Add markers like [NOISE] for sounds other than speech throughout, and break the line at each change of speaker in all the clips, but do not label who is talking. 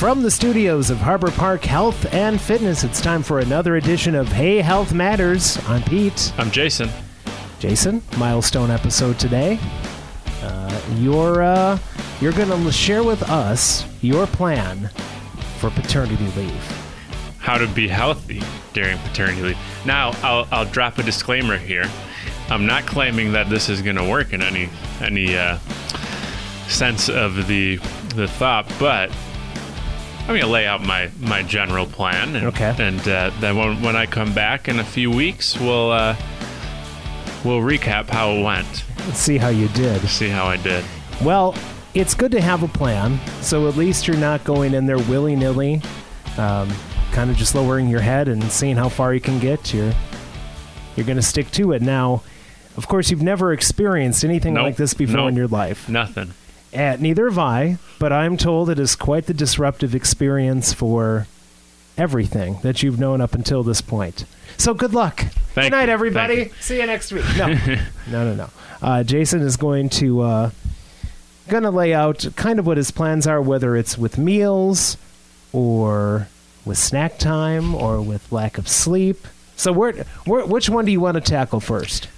From the studios of Harbor Park Health and Fitness, it's time for another edition of Hey Health Matters. I'm Pete.
I'm Jason.
Jason, milestone episode today. Uh, you're uh, you're going to share with us your plan for paternity leave.
How to be healthy during paternity leave. Now, I'll, I'll drop a disclaimer here. I'm not claiming that this is going to work in any any uh, sense of the the thought, but I'm to lay out my, my general plan. And,
Okay.
And uh, then when, when I come back in a few weeks, we'll uh, we'll recap how it went.
Let's see how you did.
See how I did.
Well, it's good to have a plan, so at least you're not going in there willy nilly, um, kind of just lowering your head and seeing how far you can get. You're you're going to stick to it. Now, of course, you've never experienced anything
Nope.
like this before
Nope.
in your life.
Nothing.
Uh, neither have I, but I'm told it is quite the disruptive experience for everything that you've known up until this point. So good luck.
Thank
good night,
you.
everybody.
Thank
See you next week. No, [LAUGHS] no, no, no. Uh, Jason is going to uh, going to lay out kind of what his plans are, whether it's with meals or with snack time or with lack of sleep. So, where, where, which one do you want to tackle first?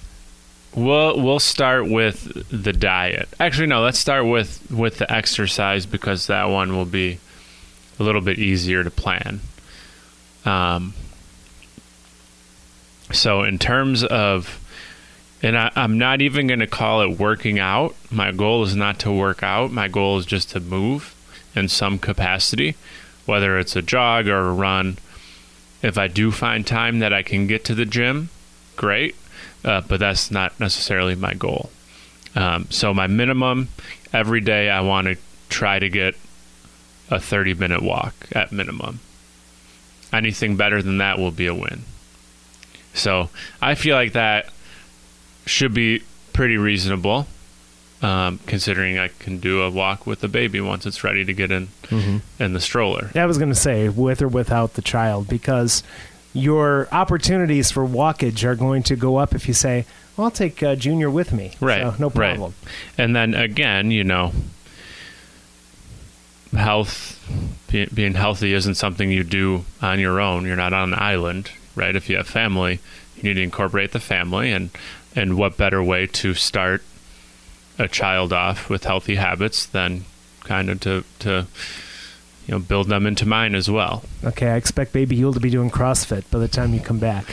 We'll we'll start with the diet. Actually, no. Let's start with with the exercise because that one will be a little bit easier to plan. Um. So in terms of, and I, I'm not even going to call it working out. My goal is not to work out. My goal is just to move in some capacity, whether it's a jog or a run. If I do find time that I can get to the gym, great uh, but that's not necessarily my goal. Um, so my minimum every day, I want to try to get a 30 minute walk at minimum. Anything better than that will be a win. So I feel like that should be pretty reasonable, um, considering I can do a walk with the baby once it's ready to get in in the stroller.
I was going to say with or without the child because your opportunities for walkage are going to go up if you say, well, "I'll take uh, Junior with me."
Right,
So, no
right.
problem.
And then again, you know, health, be, being healthy isn't something you do on your own. You're not on an island, right? If you have family, you need to incorporate the family, and and what better way to start a child off with healthy habits than kind of to to you know build them into mine as well.
Okay, I expect Baby Yule to be doing CrossFit by the time you come back.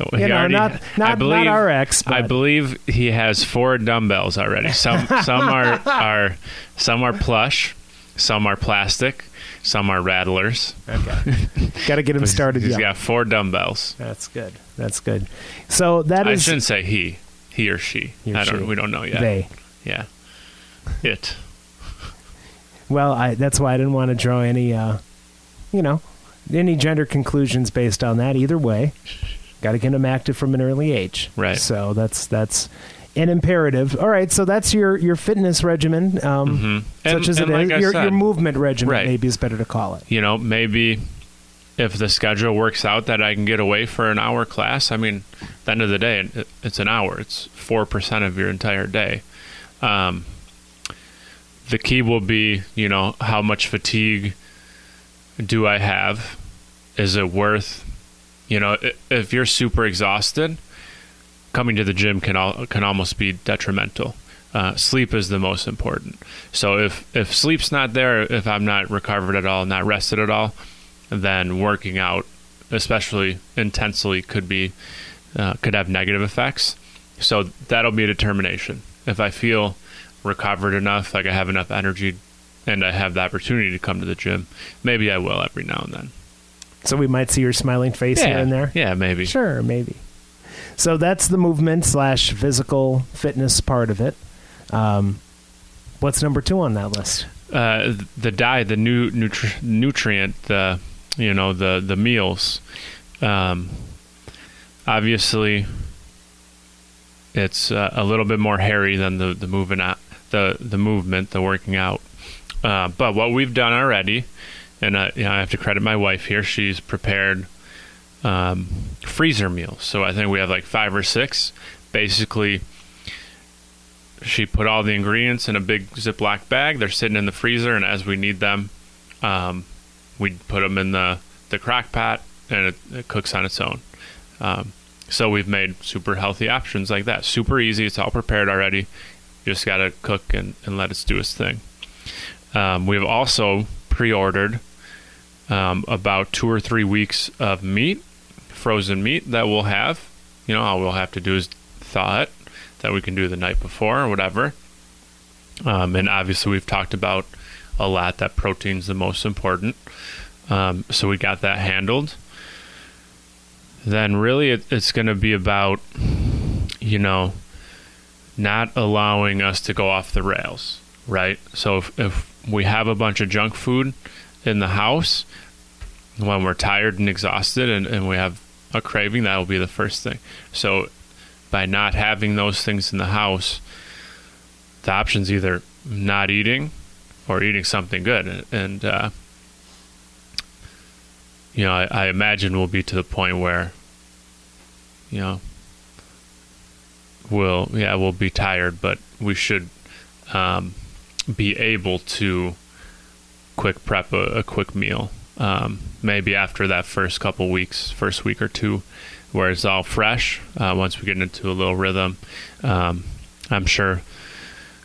Oh, so
You know,
already-
not
I
not,
believe-
not RX, but
I believe he has four dumbbells already. Some [LAUGHS] some are are some are plush, some are plastic, some are rattlers.
okay. [LAUGHS] got to get him started.
He's
Yeah,
got four dumbbells.
that's good. That's good. So that
I
is
shouldn't say he, he or she.
He or
I don't.
she.
We don't know yet.
they.
Yeah. It.
Well, I, that's why I didn't want to draw any, uh, you know, any gender conclusions based on that. Either way, got to get them active from an early age.
Right.
So that's that's an imperative. All right. So that's your your fitness regimen, um,
Mhm.
such as it
like
is. Your,
said-
your movement regimen,
Right.
maybe is better to call it.
You know, maybe if the schedule works out that I can get away for an hour class. I mean, at the end of the day, it, it's an hour. It's four percent of your entire day. Um, the key will be, you know, how much fatigue do I have? Is it worth, you know, if you're super exhausted, coming to the gym can al- can almost be detrimental. Uh, sleep is the most important. So if if sleep's not there, if I'm not recovered at all, not rested at all, then working out, especially intensely, could be uh, could have negative effects. So that'll be a determination. If I feel recovered enough, like I have enough energy, and I have the opportunity to come to the gym, maybe I will every now and then.
So we might see your smiling face here and there.
Yeah, maybe.
Sure, maybe. So that's the movement slash physical fitness part of it. Um, what's number two on that list?
uh, the diet, the new nutri- nutrient, the you know the the meals. Um, obviously, it's uh, a little bit more hairy than the the moving out, the the movement, the working out. Uh, but what we've done already, and uh, you know, I have to credit my wife here. She's prepared um, freezer meals. So I think we have like five or six. Basically, she put all the ingredients in a big Ziploc bag. They're sitting in the freezer, and as we need them, um, we put them in the the crock pot and it, it cooks on its own. Um, so we've made super healthy options like that. Super easy. It's all prepared already. You just got to cook and, and let it do its thing. Um, we've also pre-ordered um, about two or three weeks of meat, frozen meat that we'll have. You know, all we'll have to do is thaw it. That we can do the night before or whatever. Um, and obviously, we've talked about a lot that protein's the most important. Um, so we got that handled. Then really, it, it's going to be about, you know, not allowing us to go off the rails, right? So if, if we have a bunch of junk food in the house when we're tired and exhausted and, and we have a craving, that will be the first thing. So by not having those things in the house, the option's either not eating or eating something good. And, uh, you know, I, I imagine we'll be to the point where, you know, we'll, yeah, we'll be tired, but we should um, be able to quick prep a, a quick meal. Um, maybe after that first couple weeks, first week or two, where it's all fresh. Uh, once we get into a little rhythm, um, I'm sure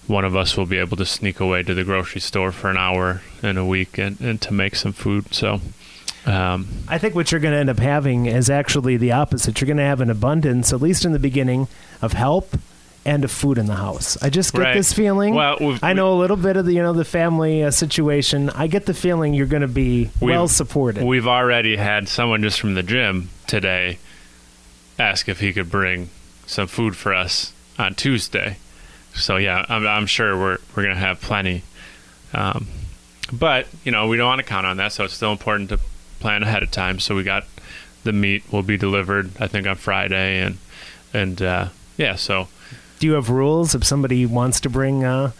one of us will be able to sneak away to the grocery store for an hour in a week and, and to make some food. So, um,
I think what you're going to end up having is actually the opposite. You're going to have an abundance, at least in the beginning, of help and of food in the house. I just get
Right.
this feeling.
Well,
I know a little bit of the you know the family uh, situation. I get the feeling you're going to be well supported.
we've already had someone just from the gym today ask if he could bring some food for us on Tuesday. So yeah, I'm, I'm sure we're we're gonna have plenty. Um, but you know, we don't want to count on that, so it's still important to plan ahead of time. So we got the meat will be delivered, I think, on Friday, and and uh, yeah, so
Do you have rules if somebody wants to bring? Uh,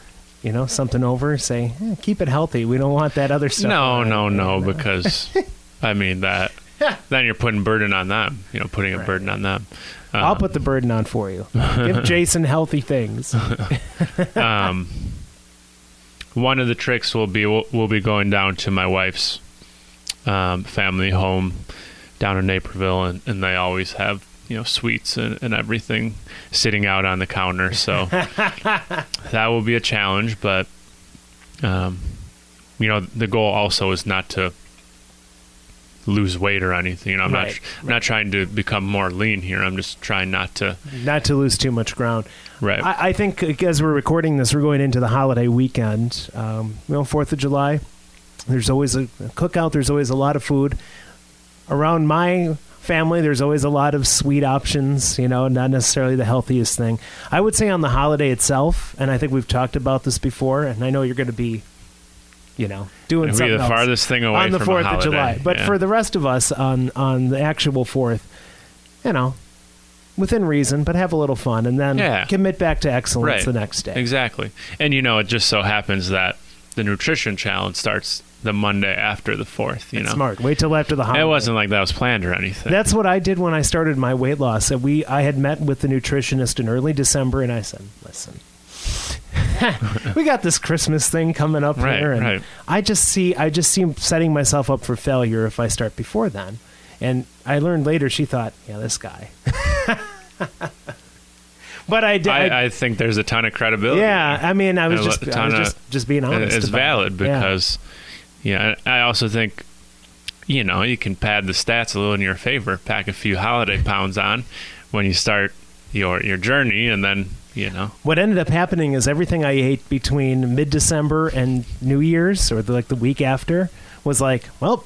you know, something over, say, eh, keep it healthy. We don't want that other stuff.
no,
around."
no, [LAUGHS] no, because I mean that [LAUGHS] then you're putting burden on them. You know, putting a
Right.
burden on them.
I'll
Um,
put the burden on for you. Give [LAUGHS] Jason healthy things.
um, one of the tricks will be we'll, we'll be going down to my wife's um, family home down in Naperville, and, and they always have you know sweets and, and everything sitting out on the counter. So [LAUGHS] that will be a challenge, but um, you know the goal also is not to lose weight or anything. You know, I'm
Right,
not I'm not trying to become more lean here. I'm just trying not to.
Not to lose too much ground.
Right.
I, I think uh, as we're recording this, we're going into the holiday weekend. Um, you know, Fourth of July. There's always a, cookout. There's always a lot of food. Around my family, there's always a lot of sweet options. You know, not necessarily the healthiest thing. I would say on the holiday itself, and I think we've talked about this before. And I know you're going to be, you know, doing
It'll be
something
the
else
farthest thing away
on the Fourth of. July. But
Yeah.
for the rest of us on on the actual Fourth, you know, within reason, but have a little fun, and then
Yeah.
commit back to excellence
Right.
the next day.
Exactly. And you know, it just so happens that the nutrition challenge starts the Monday after the fourth. You know,
smart. Wait till after the holiday.
it wasn't like that was planned or anything.
That's what I did when I started my weight loss. Uh, We I had met with the nutritionist in early December, and I said, "Listen, [LAUGHS] we got this Christmas thing coming up
Right,
here, and
right.
I just see I just see setting myself up for failure if I start before then." And I learned later she thought, "Yeah, this guy." [LAUGHS] but I did.
I, I think there's a ton of credibility.
yeah, I mean, I was
And
just I was
of-
just just being honest.
it's
about
valid
it. Yeah.
because, yeah, I also think, you know, you can pad the stats a little in your favor, pack a few holiday pounds on when you start your your journey, and then you know,
what ended up happening is everything I ate between mid December and New Year's, or the, like the week after, was like, well,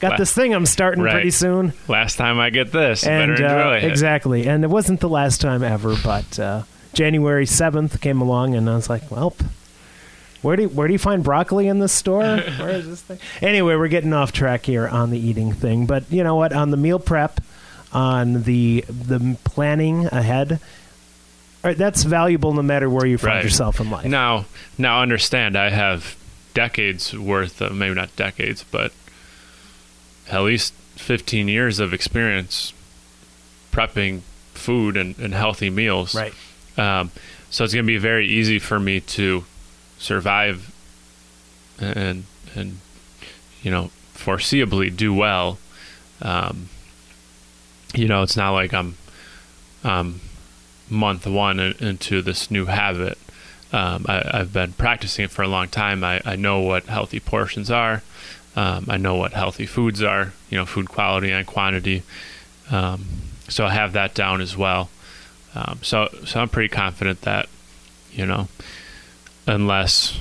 got this thing I'm starting
Right.
pretty soon,
last time I get this,
and
better enjoy
uh,
it.
exactly. And it wasn't the last time ever, but uh, January seventh came along, and I was like, well. Where do you, where do you find broccoli in this store? [LAUGHS] Where is this thing? Anyway, we're getting off track here on the eating thing, but you know what? On the meal prep, on the the planning ahead, all right, that's valuable no matter where you find
Right.
yourself in life.
Now, now understand, I have decades worth of maybe not decades, but at least 15 years of experience prepping food and, and healthy meals.
Right.
Um, so it's going to be very easy for me to survive and and you know, foreseeably do well. Um, you know, it's not like I'm um, month one in, into this new habit. Um, I, have been practicing it for a long time. I, I know what healthy portions are. Um, I know what healthy foods are. You know, food quality and quantity. Um, so I have that down as well. Um, so so I'm pretty confident that you know, unless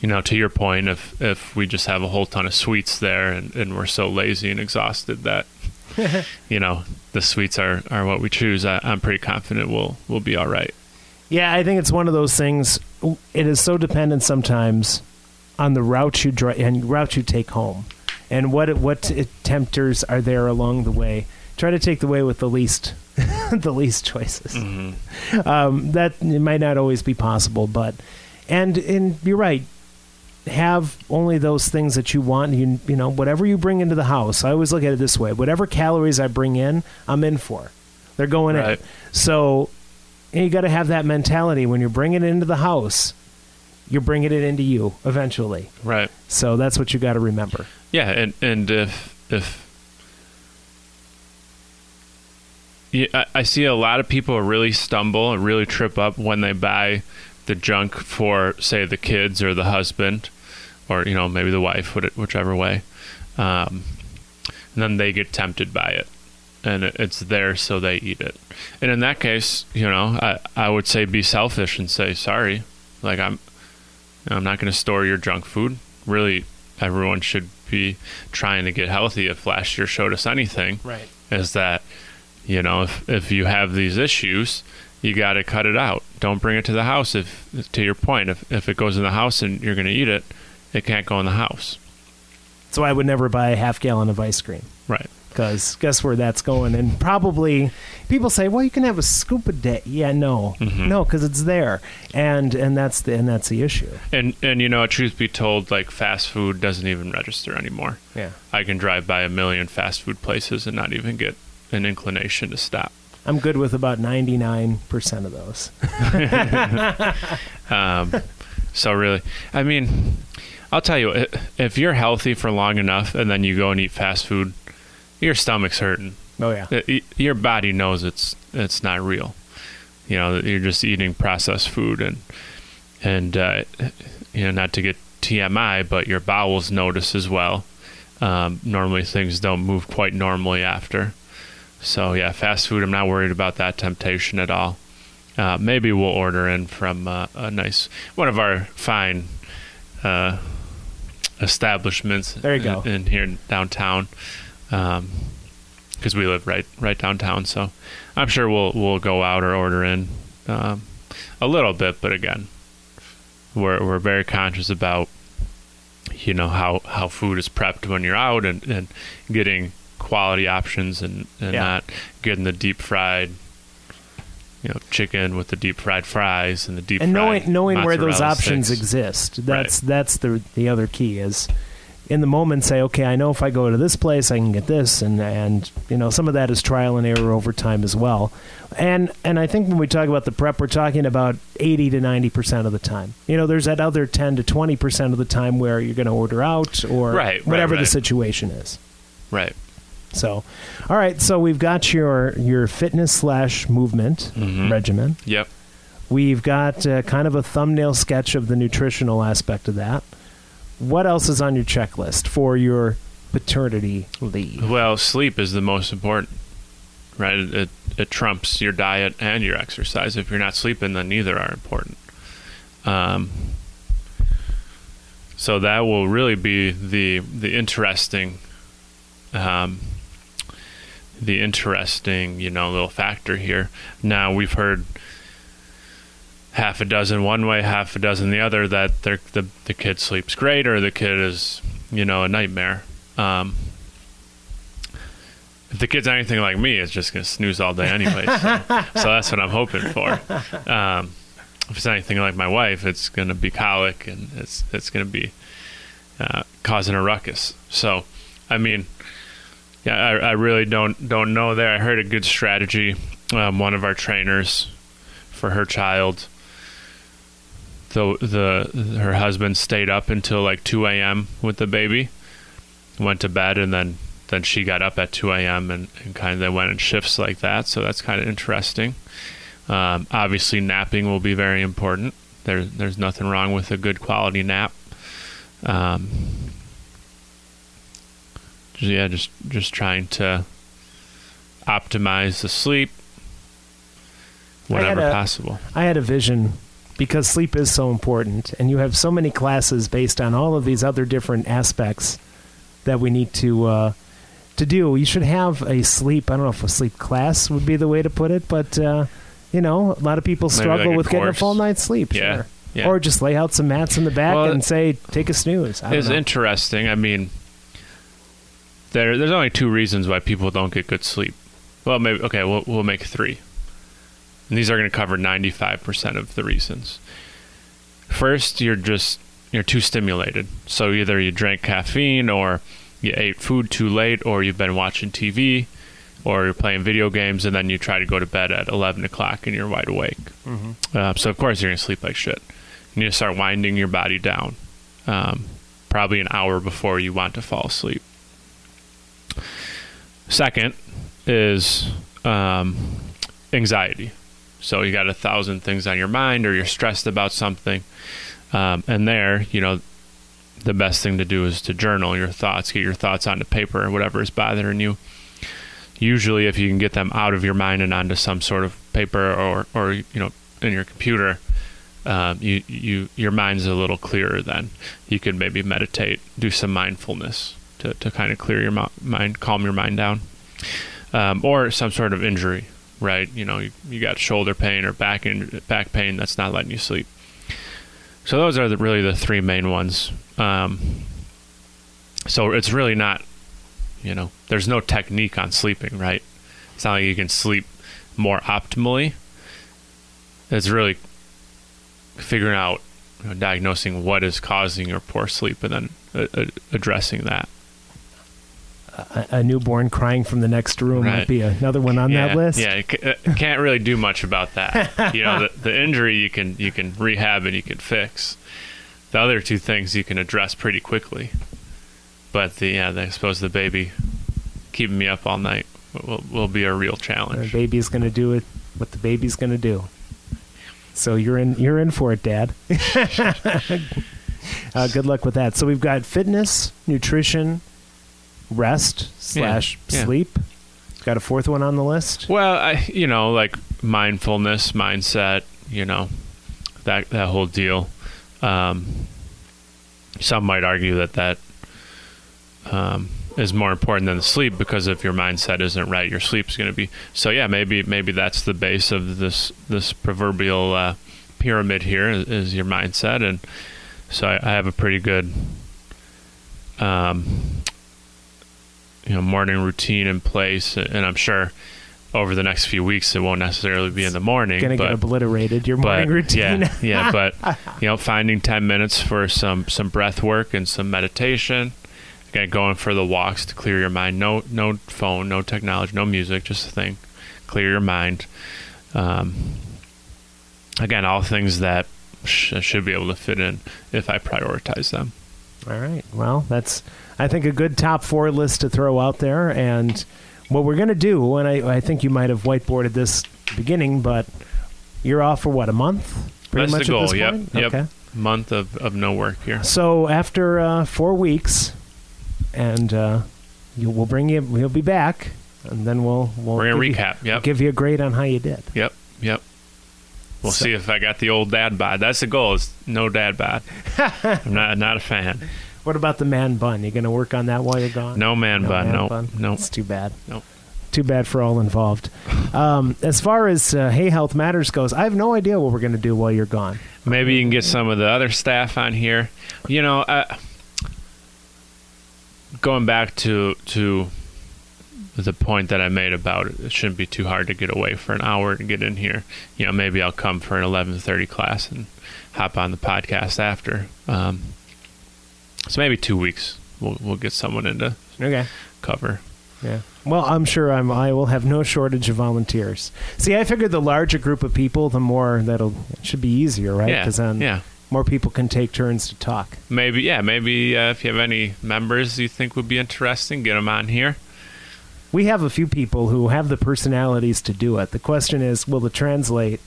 you know, to your point, if if we just have a whole ton of sweets there and, and we're so lazy and exhausted that [LAUGHS] you know the sweets are, are what we choose, I, I'm pretty confident we'll we'll be all right.
Yeah, I think it's one of those things. It is so dependent sometimes on the route you drive and route you take home, and what what tempters are there along the way. Try to take the way with the least [LAUGHS] the least choices. Mm-hmm. Um, that might not always be possible, but and and you're right have only those things that you want. You you know whatever you bring into the house. I always look at it this way: whatever calories I bring in, I'm in for. They're going right. in. So you got to have that mentality when you're bringing it into the house. You're bringing it into you eventually.
Right.
So that's what you got to remember.
Yeah, and and if if yeah, I, I see a lot of people really stumble and really trip up when they buy the junk for, say, the kids or the husband, or you know maybe the wife, whichever way. Um, and then they get tempted by it, and it's there, so they eat it. And in that case, you know, I I would say be selfish and say sorry. Like I'm, I'm not going to store your junk food. Really, everyone should be trying to get healthy. If last year showed us anything,
right,
is that you know if if you have these issues you got to cut it out. Don't bring it to the house. If, to your point, if, if it goes in the house and you're going to eat it, it can't go in the house.
So I would never buy a half gallon of ice cream.
Right.
Because guess where that's going? And probably people say, "Well, you can have a scoop a day." Yeah, no, mm-hmm. no, because it's there, and and that's the and that's the issue.
And and you know, truth be told, like fast food doesn't even register anymore.
Yeah,
I can drive by a million fast food places and not even get an inclination to stop.
I'm good with about 99% of those. [LAUGHS]
um, so really, I mean, I'll tell you, if you're healthy for long enough and then you go and eat fast food, your stomach's hurting.
Oh yeah.
your body knows it's it's not real. You know, you're just eating processed food and and uh, you know, not to get TMI, but your bowels notice as well. Um, normally, things don't move quite normally after. So yeah, fast food. I'm not worried about that temptation at all. Uh, maybe we'll order in from uh, a nice one of our fine uh, establishments.
There you
go. In, in here downtown, because um, we live right right downtown. So I'm sure we'll we'll go out or order in um, a little bit. But again, we're we're very conscious about you know how how food is prepped when you're out and and getting quality options and, and yeah. not getting the deep fried you know chicken with the deep fried fries and the deep
and knowing knowing where those options sticks. exist that's right. that's the the other key is in the moment say okay I know if I go to this place I can get this and and you know some of that is trial and error over time as well and and I think when we talk about the prep we're talking about 80 to 90% of the time you know there's that other 10 to 20% of the time where you're going to order out or
right,
whatever
right, right.
the situation is
right
so, all right. So we've got your your fitness slash movement mm-hmm. regimen.
Yep.
We've got uh, kind of a thumbnail sketch of the nutritional aspect of that. What else is on your checklist for your paternity leave?
Well, sleep is the most important, right? It, it, it trumps your diet and your exercise. If you're not sleeping, then neither are important. Um, so that will really be the the interesting um, the interesting, you know, little factor here. Now we've heard half a dozen one way, half a dozen the other that the the kid sleeps great or the kid is, you know, a nightmare. Um, if the kid's anything like me, it's just gonna snooze all day anyway. So, [LAUGHS] so that's what I'm hoping for. Um, if it's anything like my wife, it's gonna be colic and it's it's gonna be uh, causing a ruckus. So, I mean yeah, I, I really don't don't know there. I heard a good strategy. Um, one of our trainers for her child. The the her husband stayed up until like two a.m. with the baby, went to bed, and then then she got up at 2 a.m. and, and kind of they went in shifts like that. So that's kind of interesting. Um, obviously, napping will be very important. There, there's nothing wrong with a good quality nap. Um, yeah, just just trying to optimize the sleep whenever
a-
possible.
I had a vision because sleep is so important, and you have so many classes based on all of these other different aspects that we need to uh, to do. You should have a sleep. I don't know if a sleep class would be the way to put it, but uh, you know, a lot of people struggle
like
with getting a full night's sleep.
Yeah,
Sure.
yeah.
Or just lay out some mats in the back
Well,
and say, "Take a snooze."
It's
know.
interesting. I mean, there there's only two reasons why people don't get good sleep. Well, maybe okay. We'll we'll make three, and these are going to cover 95 percent of the reasons. First, you're just you're too stimulated. So either you drank caffeine, or you ate food too late, or you've been watching TV, or you're playing video games, and then you try to go to bed at 11 o'clock and you're wide awake. Uh, so of course you're going to sleep like shit. You need to start winding your body down. Um, probably an hour before you want to fall asleep. Second is um, anxiety. So you got a thousand things on your mind, or you're stressed about something, um, and there, you know, the best thing to do is to journal your thoughts, get your thoughts onto paper, or whatever is bothering you. Usually, if you can get them out of your mind and onto some sort of paper, or or you know, in your computer, um, you you your mind's a little clearer. Then you could maybe meditate, do some mindfulness to to kind of clear your mind, calm your mind down, um, or some sort of injury, right? You know, you, you got shoulder pain or back in, back pain that's not letting you sleep. So those are the, really the three main ones. Um, so it's really not, you know, there's no technique on sleeping, right? It's not like you can sleep more optimally. It's really figuring out, you know, diagnosing what is causing your poor sleep and then uh, uh, addressing that.
A, a newborn crying from the next room might be another one on
yeah,
that list.
Yeah, you uh, can't really do much about that. [LAUGHS] you know, the, the injury you can you can rehab and you can fix. The other two things you can address pretty quickly. But the yeah, the, I suppose the baby keeping me up all night will, will be a real challenge.
The baby's going to do it. What the baby's going to do. So you're in. You're in for it, Dad. [LAUGHS] uh, good luck with that. So we've got fitness, nutrition, rest slash
yeah.
sleep. Got a fourth one on the list.
Well, I you know like mindfulness, mindset, you know that that whole deal. Um, some might argue that that um, is more important than the sleep because if your mindset isn't right, your sleep's going to be. So yeah, maybe maybe that's the base of this this proverbial uh, pyramid here is, is your mindset, and so I, I have a pretty good. Um, you know, morning routine in place, and I'm sure over the next few weeks it won't necessarily be in the morning.
Going to
but
get obliterated. Your morning
but
routine.
yeah, yeah, [LAUGHS] but you know, finding ten minutes for some some breath work and some meditation. Again, going for the walks to clear your mind. No, no phone, no technology, no music. Just think, clear your mind. Um, again, all things that sh- should be able to fit in if I prioritize them.
All right. Well, that's I think a good top four list to throw out there. And what we're going to do, and I, I think you might have whiteboarded this beginning, but you're off for what a month? Pretty
That's the
much
goal, yep, yep.
Okay.
Month of, of no work here.
So after uh, four weeks, and uh, you, we'll bring you. We'll be back, and then we'll we'll
We're
give you-
recap. Yep.
give you a grade on how you did.
Yep, yep. We'll
So-
see if I got the old dad bod. That's the goal. Is no dad bod. [LAUGHS] I'm not not a fan.
What about the man bun? You going to work on that while you're gone?
No man bun.
man
No,
bun?
no.
It's too bad.
Nope.
Too bad for all involved. Um, as far as uh, Hey Health Matters goes, I have no idea what we're going to do while you're gone.
Maybe you can get some of the other staff on here. You know, uh, going back to to the point that I made about it, it shouldn't be too hard to get away for an hour and get in here. You know, maybe I'll come for an 11:30 class and hop on the podcast after. Um, so maybe two weeks we'll we'll get someone in to
Okay.
cover.
Yeah. Well, I'm sure I'm. I will have no shortage of volunteers. See, I figured the larger group of people, the more that'll it should be easier, right?
Yeah,
Because then
yeah.
more people can take turns to talk.
Maybe, yeah, maybe uh, if you have any members you think would be interesting, get them on here.
We have a few people who have the personalities to do it. The question is, will it translate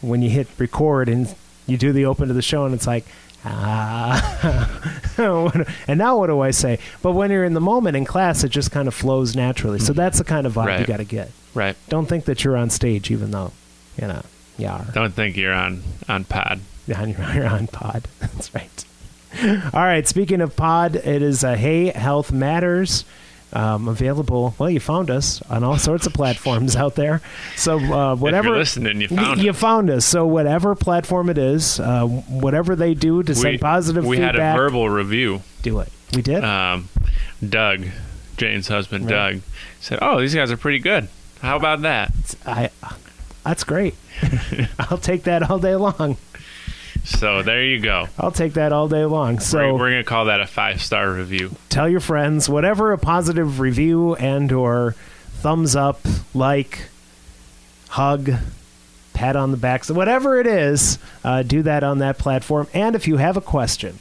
when you hit record and you do the open to the show and it's like, ah. [LAUGHS] and now what do I say? But when you're in the moment in class, it just kind of flows naturally. So that's the kind of vibe you got to get.
Right.
Don't think that you're on stage, even though, you know, you are.
Don't think you're on on pod. [LAUGHS]
Yeah, you're you're on pod. [LAUGHS] That's right. All right. Speaking of pod, it is a Hey Health Matters. Um, available. Well, you found us on all sorts of platforms out there. So uh, whatever
listening, you found
you found us. So whatever platform it is, uh, whatever they do to send positive
we had a verbal review.
do it. We did.
Um, Doug, Jane's husband,
Right.
Doug, said, "Oh, these guys are pretty good. How about that?"
I. That's great. [LAUGHS] I'll take that all day long.
So there you go.
I'll take that all day long. So
we're, we're gonna call that a five star review.
tell your friends whatever a positive review and or thumbs up like hug pat on the back so whatever it is uh, do that on that platform and if you have a question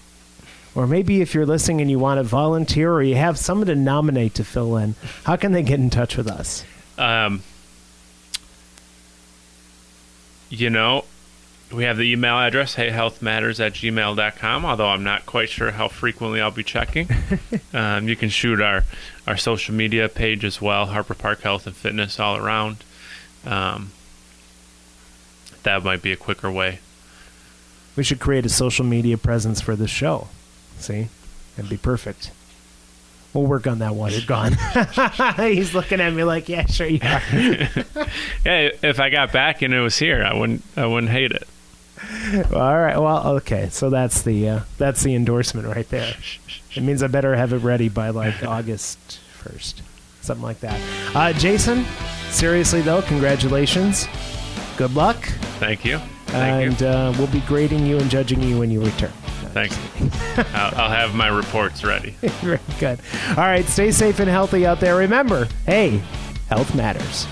or maybe if you're listening and you want to volunteer or you have someone to nominate to fill in how can they get in touch with us
Um, you know, we have the email address, heyhealthmatters at gmail.com, although I'm not quite sure how frequently I'll be checking. [LAUGHS] um, you can shoot our, our social media page as well, Harper Park Health and Fitness all around. Um, that might be a quicker way.
we should create a social media presence for the show see that'd be perfect we'll work on that while you're gone [LAUGHS] he's looking at me like yeah sure you are [LAUGHS]
Yeah, if I got back and it was here, I wouldn't I wouldn't hate it.
All right. Well, okay. So that's the uh, that's the endorsement right there. It means I better have it ready by like August first, something like that. Uh, Jason, seriously though, congratulations. Good luck,
Thank you. Thank
and uh, we'll be grading you and judging you when you return.
Thanks. I'll, I'll have my reports ready. [LAUGHS]
Very good. All right. Stay safe and healthy out there. Remember, hey, health matters.